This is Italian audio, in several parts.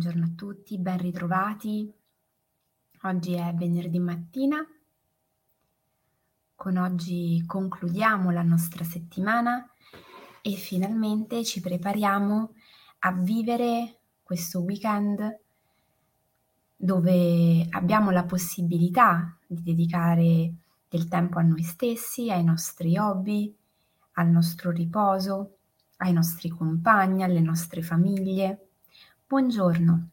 Buongiorno a tutti, ben ritrovati. Oggi è venerdì mattina. Con oggi concludiamo la nostra settimana e finalmente ci prepariamo a vivere questo weekend dove abbiamo la possibilità di dedicare del tempo a noi stessi, ai nostri hobby, al nostro riposo, ai nostri compagni, alle nostre famiglie. Buongiorno.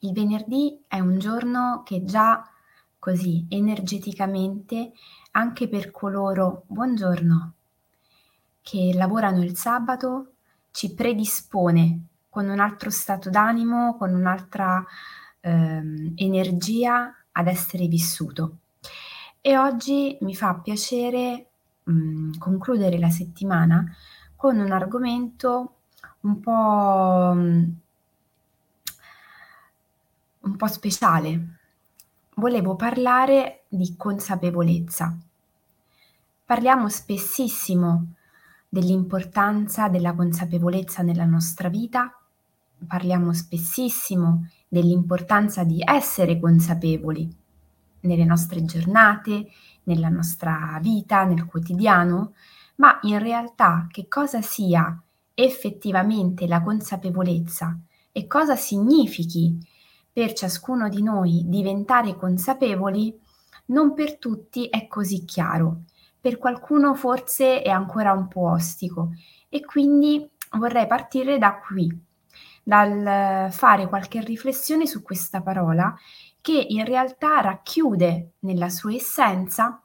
Il venerdì è un giorno che già così energeticamente, anche per coloro, buongiorno, che lavorano il sabato, ci predispone con un altro stato d'animo, con un'altra ehm, energia ad essere vissuto. E oggi mi fa piacere mh, mm, concludere la settimana con un argomento un po', mm, un po' speciale. Volevo parlare di consapevolezza. Parliamo spessissimo dell'importanza della consapevolezza nella nostra vita parliamo spessissimo dell'importanza di essere consapevoli nelle nostre giornate, nella nostra vita, nel quotidiano, ma in realtà che cosa sia effettivamente la consapevolezza e cosa significhi per ciascuno di noi diventare consapevoli, non per tutti è così chiaro. Per qualcuno forse è ancora un po' ostico e quindi vorrei partire da qui, dal fare qualche riflessione su questa parola che in realtà racchiude nella sua essenza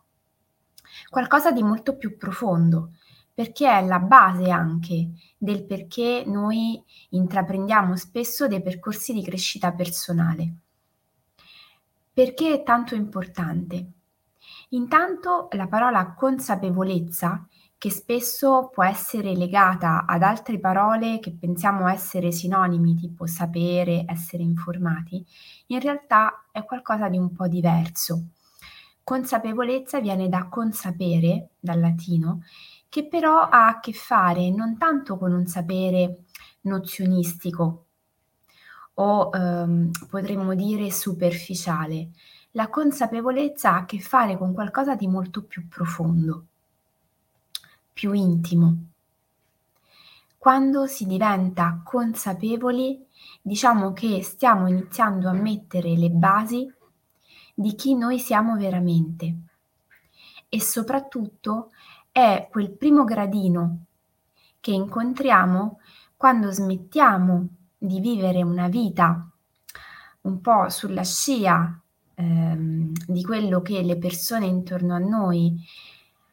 qualcosa di molto più profondo, perché è la base anche del perché noi intraprendiamo spesso dei percorsi di crescita personale. Perché è tanto importante? Intanto la parola consapevolezza che spesso può essere legata ad altre parole che pensiamo essere sinonimi, tipo sapere, essere informati, in realtà è qualcosa di un po' diverso. Consapevolezza viene da consapere, dal latino, che però ha a che fare non tanto con un sapere nozionistico o ehm, potremmo dire superficiale. La consapevolezza ha a che fare con qualcosa di molto più profondo più intimo. Quando si diventa consapevoli, diciamo che stiamo iniziando a mettere le basi di chi noi siamo veramente e soprattutto è quel primo gradino che incontriamo quando smettiamo di vivere una vita un po' sulla scia ehm, di quello che le persone intorno a noi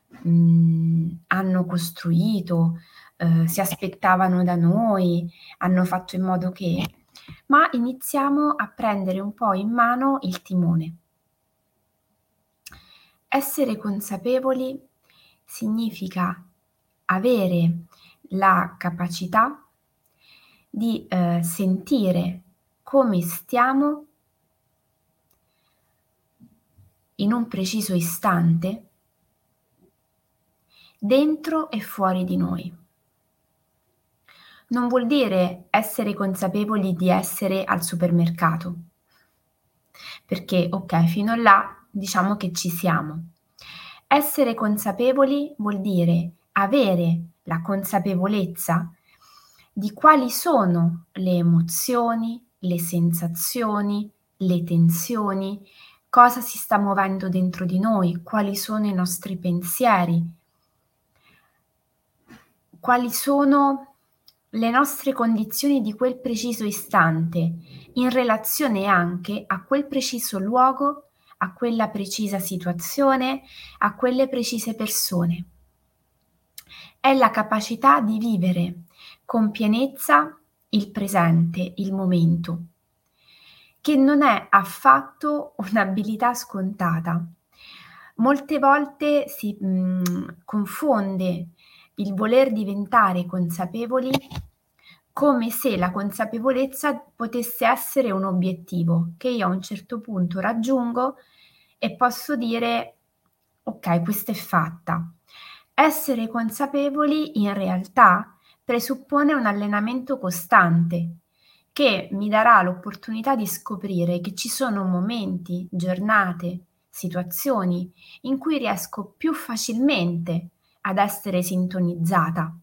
mh, mhmm, hanno costruito, eh, si aspettavano da noi, hanno fatto in modo che, ma iniziamo a prendere un po' in mano il timone. Essere consapevoli significa avere la capacità di eh, sentire come stiamo in un preciso istante dentro e fuori di noi. Non vuol dire essere consapevoli di essere al supermercato, perché ok, fino là diciamo che ci siamo. Essere consapevoli vuol dire avere la consapevolezza di quali sono le emozioni, le sensazioni, le tensioni, cosa si sta muovendo dentro di noi, quali sono i nostri pensieri, quali sono le nostre condizioni di quel preciso istante, in relazione anche a quel preciso luogo, a quella precisa situazione, a quelle precise persone. È la capacità di vivere con pienezza il presente, il momento, che non è affatto un'abilità scontata. Molte volte si mh, confonde il voler diventare consapevoli come se la consapevolezza potesse essere un obiettivo che io a un certo punto raggiungo e posso dire ok, questa è fatta. Essere consapevoli in realtà presuppone un allenamento costante che mi darà l'opportunità di scoprire che ci sono momenti, giornate, situazioni in cui riesco più facilmente ad essere sintonizzata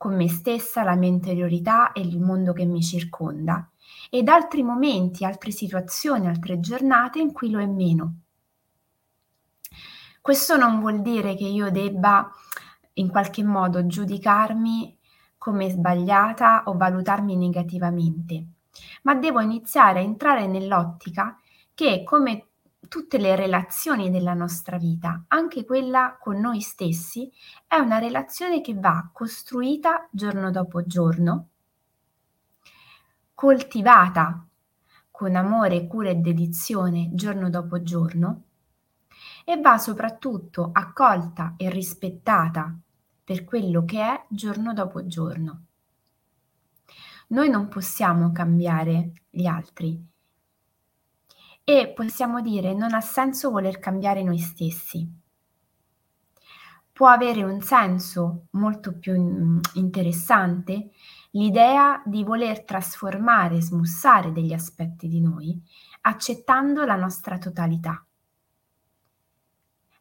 con me stessa, la mia interiorità e il mondo che mi circonda, ed altri momenti, altre situazioni, altre giornate in cui lo è meno. Questo non vuol dire che io debba in qualche modo giudicarmi come sbagliata o valutarmi negativamente, ma devo iniziare a entrare nell'ottica che come tutte le relazioni della nostra vita, anche quella con noi stessi, è una relazione che va costruita giorno dopo giorno, coltivata con amore, cura e dedizione giorno dopo giorno e va soprattutto accolta e rispettata per quello che è giorno dopo giorno. Noi non possiamo cambiare gli altri e possiamo dire non ha senso voler cambiare noi stessi. Può avere un senso molto più mm, interessante l'idea di voler trasformare, smussare degli aspetti di noi, accettando la nostra totalità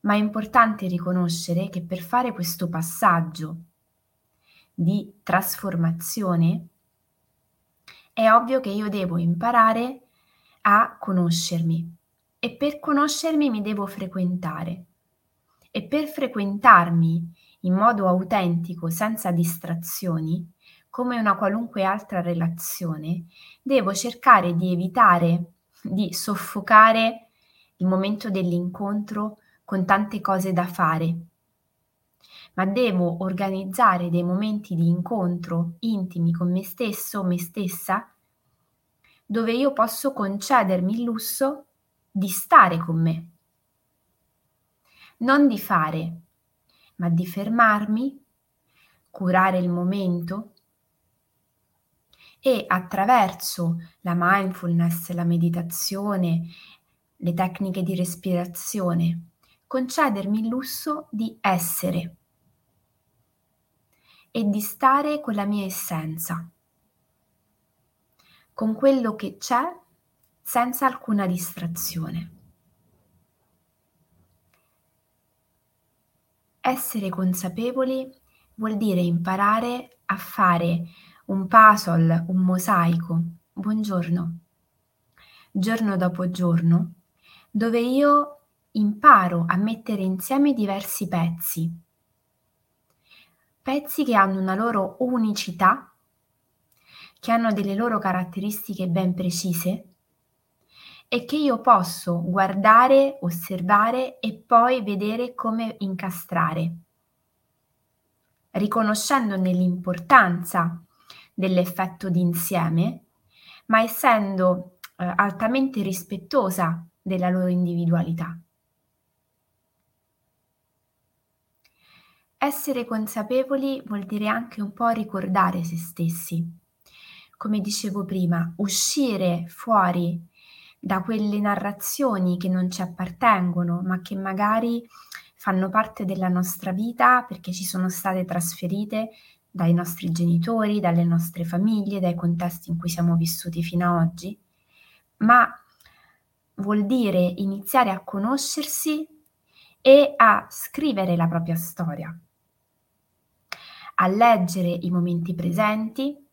ma è importante riconoscere che per fare questo passaggio di trasformazione è ovvio che io devo imparare a conoscermi. E per conoscermi mi devo frequentare. E per frequentarmi in modo autentico, senza distrazioni, come una qualunque altra relazione, devo cercare di evitare di soffocare il momento dell'incontro con tante cose da fare, ma devo organizzare dei momenti di incontro intimi con me stesso me stessa dove io posso concedermi il lusso di stare con me, non di fare, ma di fermarmi, curare il momento e attraverso la mindfulness, la meditazione, le tecniche di respirazione concedermi il lusso di essere e di stare con la mia essenza, con quello che c'è senza alcuna distrazione. Essere consapevoli vuol dire imparare a fare un puzzle, un mosaico, buongiorno, giorno dopo giorno, dove io imparo a mettere insieme diversi pezzi, pezzi che hanno una loro unicità, che hanno delle loro caratteristiche ben precise e che io posso guardare, osservare e poi vedere come incastrare, riconoscendone l'importanza dell'effetto d'insieme, ma essendo eh, altamente rispettosa della loro individualità. Essere consapevoli vuol dire anche un po' ricordare se stessi. Come dicevo prima, uscire fuori da quelle narrazioni che non ci appartengono, ma che magari fanno parte della nostra vita perché ci sono state trasferite dai nostri genitori, dalle nostre famiglie, dai contesti in cui siamo vissuti fino ad oggi, ma vuol dire iniziare a conoscersi e a scrivere la propria storia a leggere i momenti presenti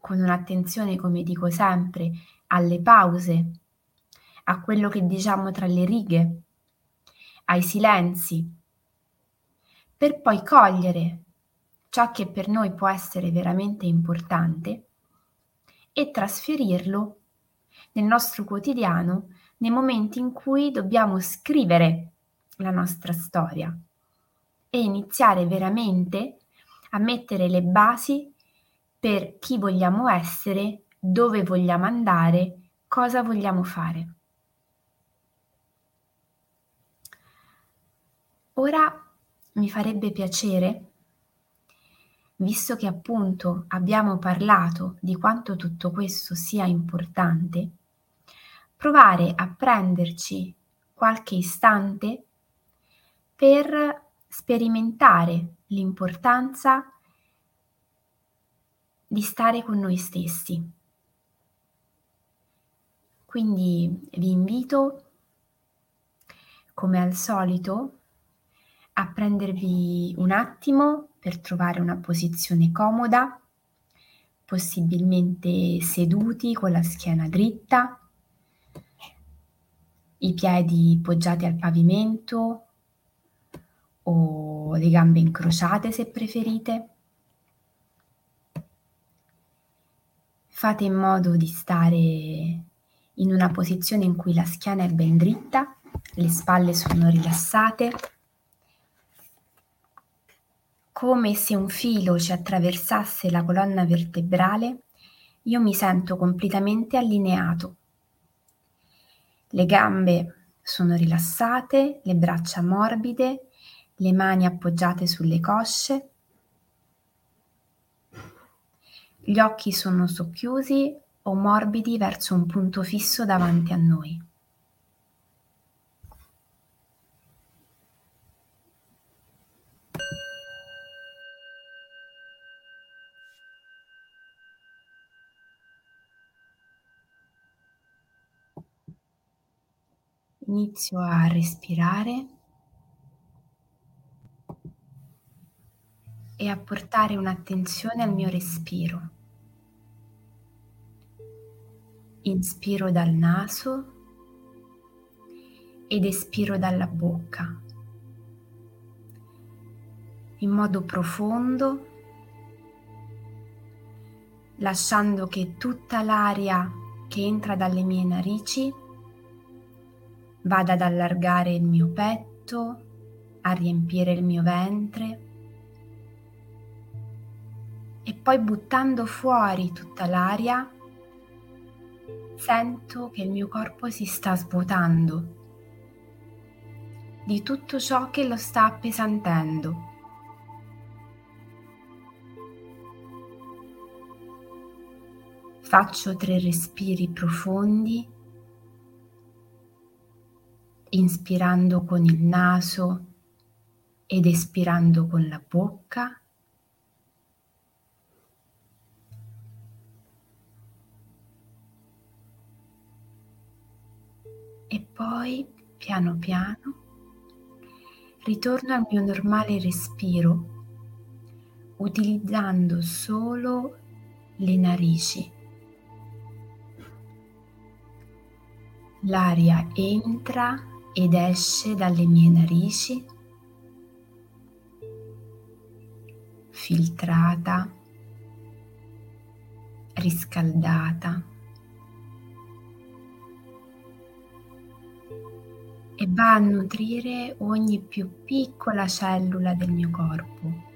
con un'attenzione, come dico sempre, alle pause, a quello che diciamo tra le righe, ai silenzi, per poi cogliere ciò che per noi può essere veramente importante e trasferirlo nel nostro quotidiano nei momenti in cui dobbiamo scrivere la nostra storia e iniziare veramente a mettere le basi per chi vogliamo essere, dove vogliamo andare, cosa vogliamo fare. Ora mi farebbe piacere, visto che appunto abbiamo parlato di quanto tutto questo sia importante, provare a prenderci qualche istante per sperimentare l'importanza di stare con noi stessi, Quindi vi invito, come al solito, a prendervi un attimo per trovare una posizione comoda, possibilmente seduti con la schiena dritta, i piedi poggiati al pavimento o le gambe incrociate se preferite. Fate in modo di stare in una posizione in cui la schiena è ben dritta, le spalle sono rilassate, come se un filo ci attraversasse la colonna vertebrale, io mi sento completamente allineato. Le gambe sono rilassate, le braccia morbide, le mani appoggiate sulle cosce, gli occhi sono socchiusi o morbidi verso un punto fisso davanti a noi. Inizio a respirare e a portare un'attenzione al mio respiro. Inspiro dal naso ed espiro dalla bocca. In modo profondo, lasciando che tutta l'aria che entra dalle mie narici vada ad allargare il mio petto, a riempire il mio ventre. E poi buttando fuori tutta l'aria sento che il mio corpo si sta svuotando di tutto ciò che lo sta appesantendo. Faccio tre respiri profondi, inspirando con il naso ed espirando con la bocca. E poi, piano piano, ritorno al mio normale respiro, utilizzando solo le narici. L'aria entra ed esce dalle mie narici, filtrata, riscaldata e va a nutrire ogni più piccola cellula del mio corpo.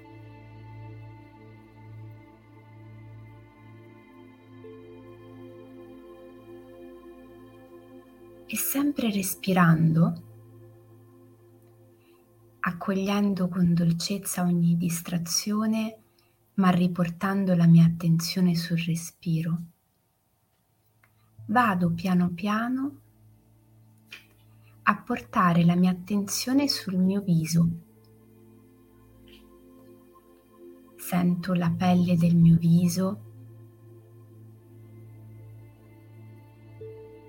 e sempre respirando, accogliendo con dolcezza ogni distrazione, ma riportando la mia attenzione sul respiro. Vado piano piano a portare la mia attenzione sul mio viso. Sento la pelle del mio viso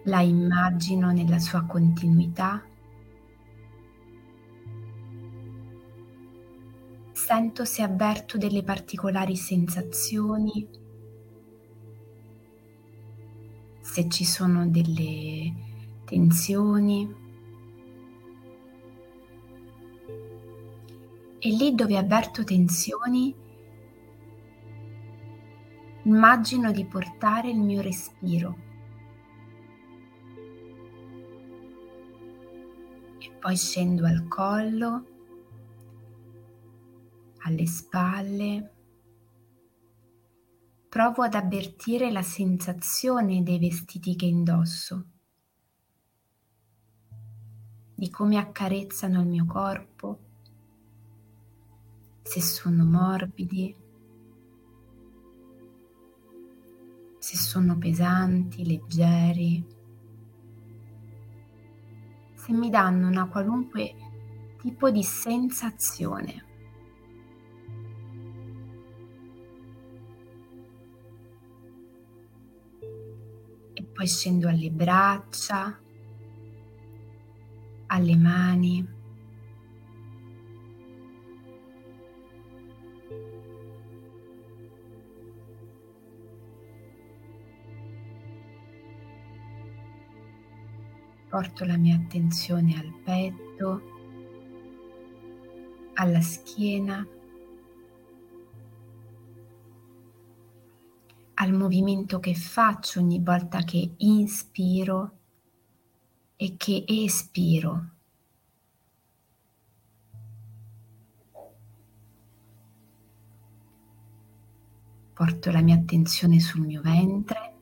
la immagino nella sua continuità, sento se avverto delle particolari sensazioni, se ci sono delle tensioni. E lì dove avverto tensioni, immagino di portare il mio respiro poi scendo al collo, alle spalle. Provo ad avvertire la sensazione dei vestiti che indosso, di come accarezzano il mio corpo, se sono morbidi, se sono pesanti, leggeri se mi danno una qualunque tipo di sensazione. E poi scendo alle braccia, alle mani. Porto la mia attenzione al petto, alla schiena, al movimento che faccio ogni volta che inspiro e che espiro. Porto la mia attenzione sul mio ventre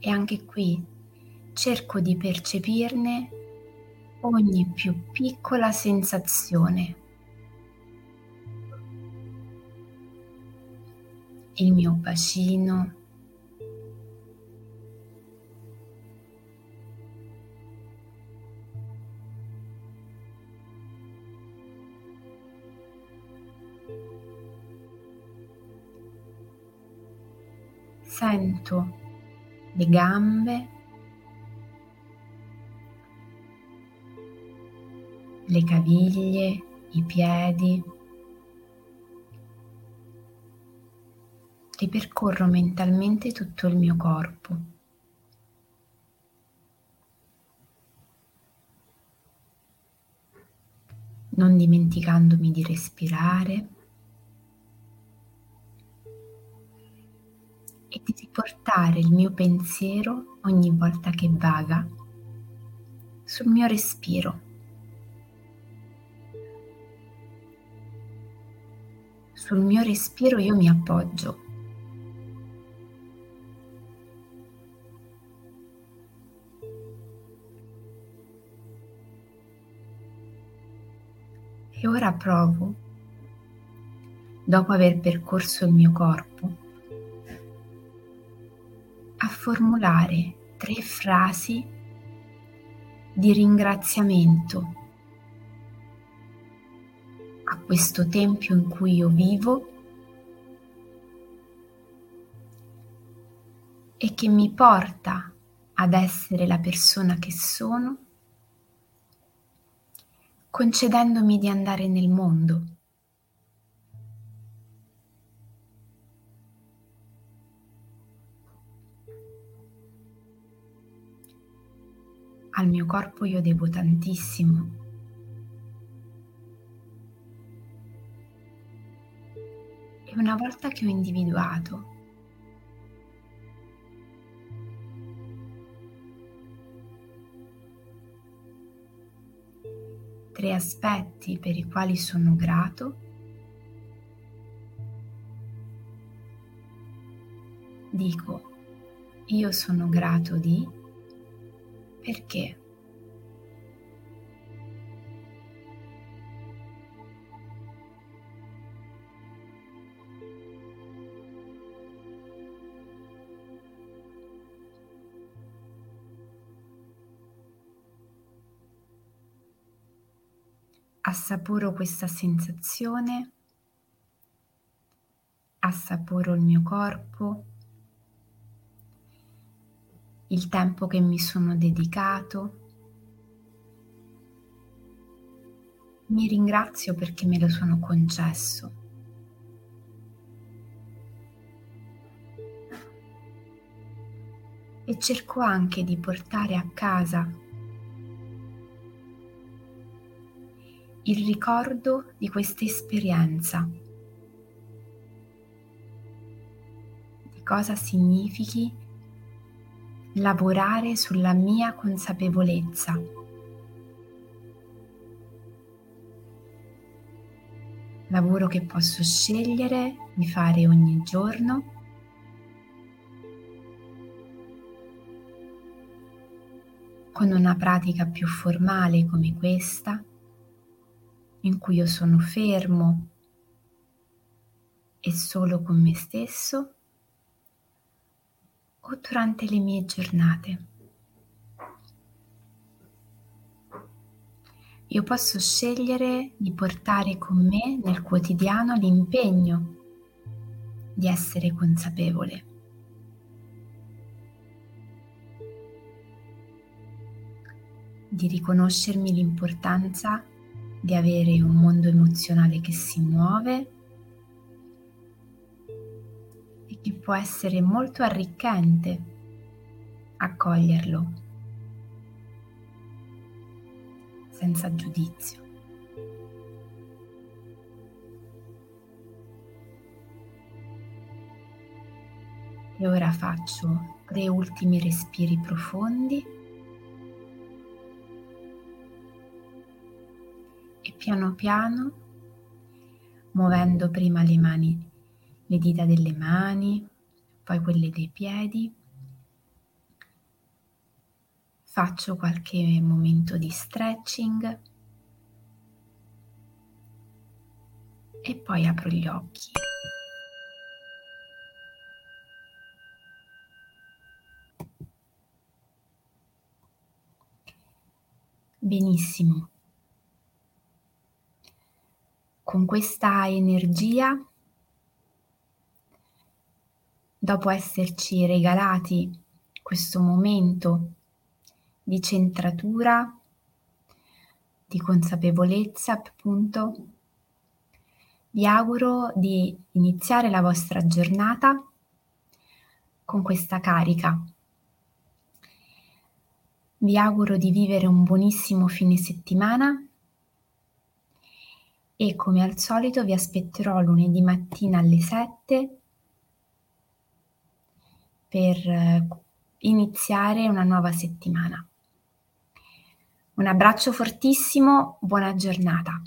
e anche qui cerco di percepirne ogni più piccola sensazione. Il mio bacino, sento le gambe, le caviglie, i piedi. Ripercorro mentalmente tutto il mio corpo. Non dimenticandomi di respirare. E di riportare il mio pensiero ogni volta che vaga sul mio respiro. Sul mio respiro io mi appoggio. E ora provo, dopo aver percorso il mio corpo, formulare tre frasi di ringraziamento a questo tempio in cui io vivo e che mi porta ad essere la persona che sono, concedendomi di andare nel mondo Al mio corpo io devo tantissimo. E una volta che ho individuato tre aspetti per i quali sono grato, dico io sono grato di perché? Assaporo questa sensazione, assaporo il mio corpo il tempo che mi sono dedicato. Mi ringrazio perché me lo sono concesso. E cerco anche di portare a casa il ricordo di questa esperienza, di cosa significhi lavorare sulla mia consapevolezza. Lavoro che posso scegliere di fare ogni giorno. con una pratica più formale come questa, in cui io sono fermo e solo con me stesso o durante le mie giornate. Io posso scegliere di portare con me nel quotidiano l'impegno di essere consapevole. Di riconoscermi l'importanza di avere un mondo emozionale che si muove e può essere molto arricchente accoglierlo senza giudizio. E ora faccio tre ultimi respiri profondi e piano piano, muovendo prima le mani, le dita delle mani, poi quelle dei piedi, faccio qualche momento di stretching e poi apro gli occhi. Benissimo. Con questa energia, dopo esserci regalati questo momento di centratura, di consapevolezza, appunto, vi auguro di iniziare la vostra giornata con questa carica. Vi auguro di vivere un buonissimo fine settimana e come al solito vi aspetterò lunedì mattina alle 7 per eh, iniziare una nuova settimana. Un abbraccio fortissimo, buona giornata.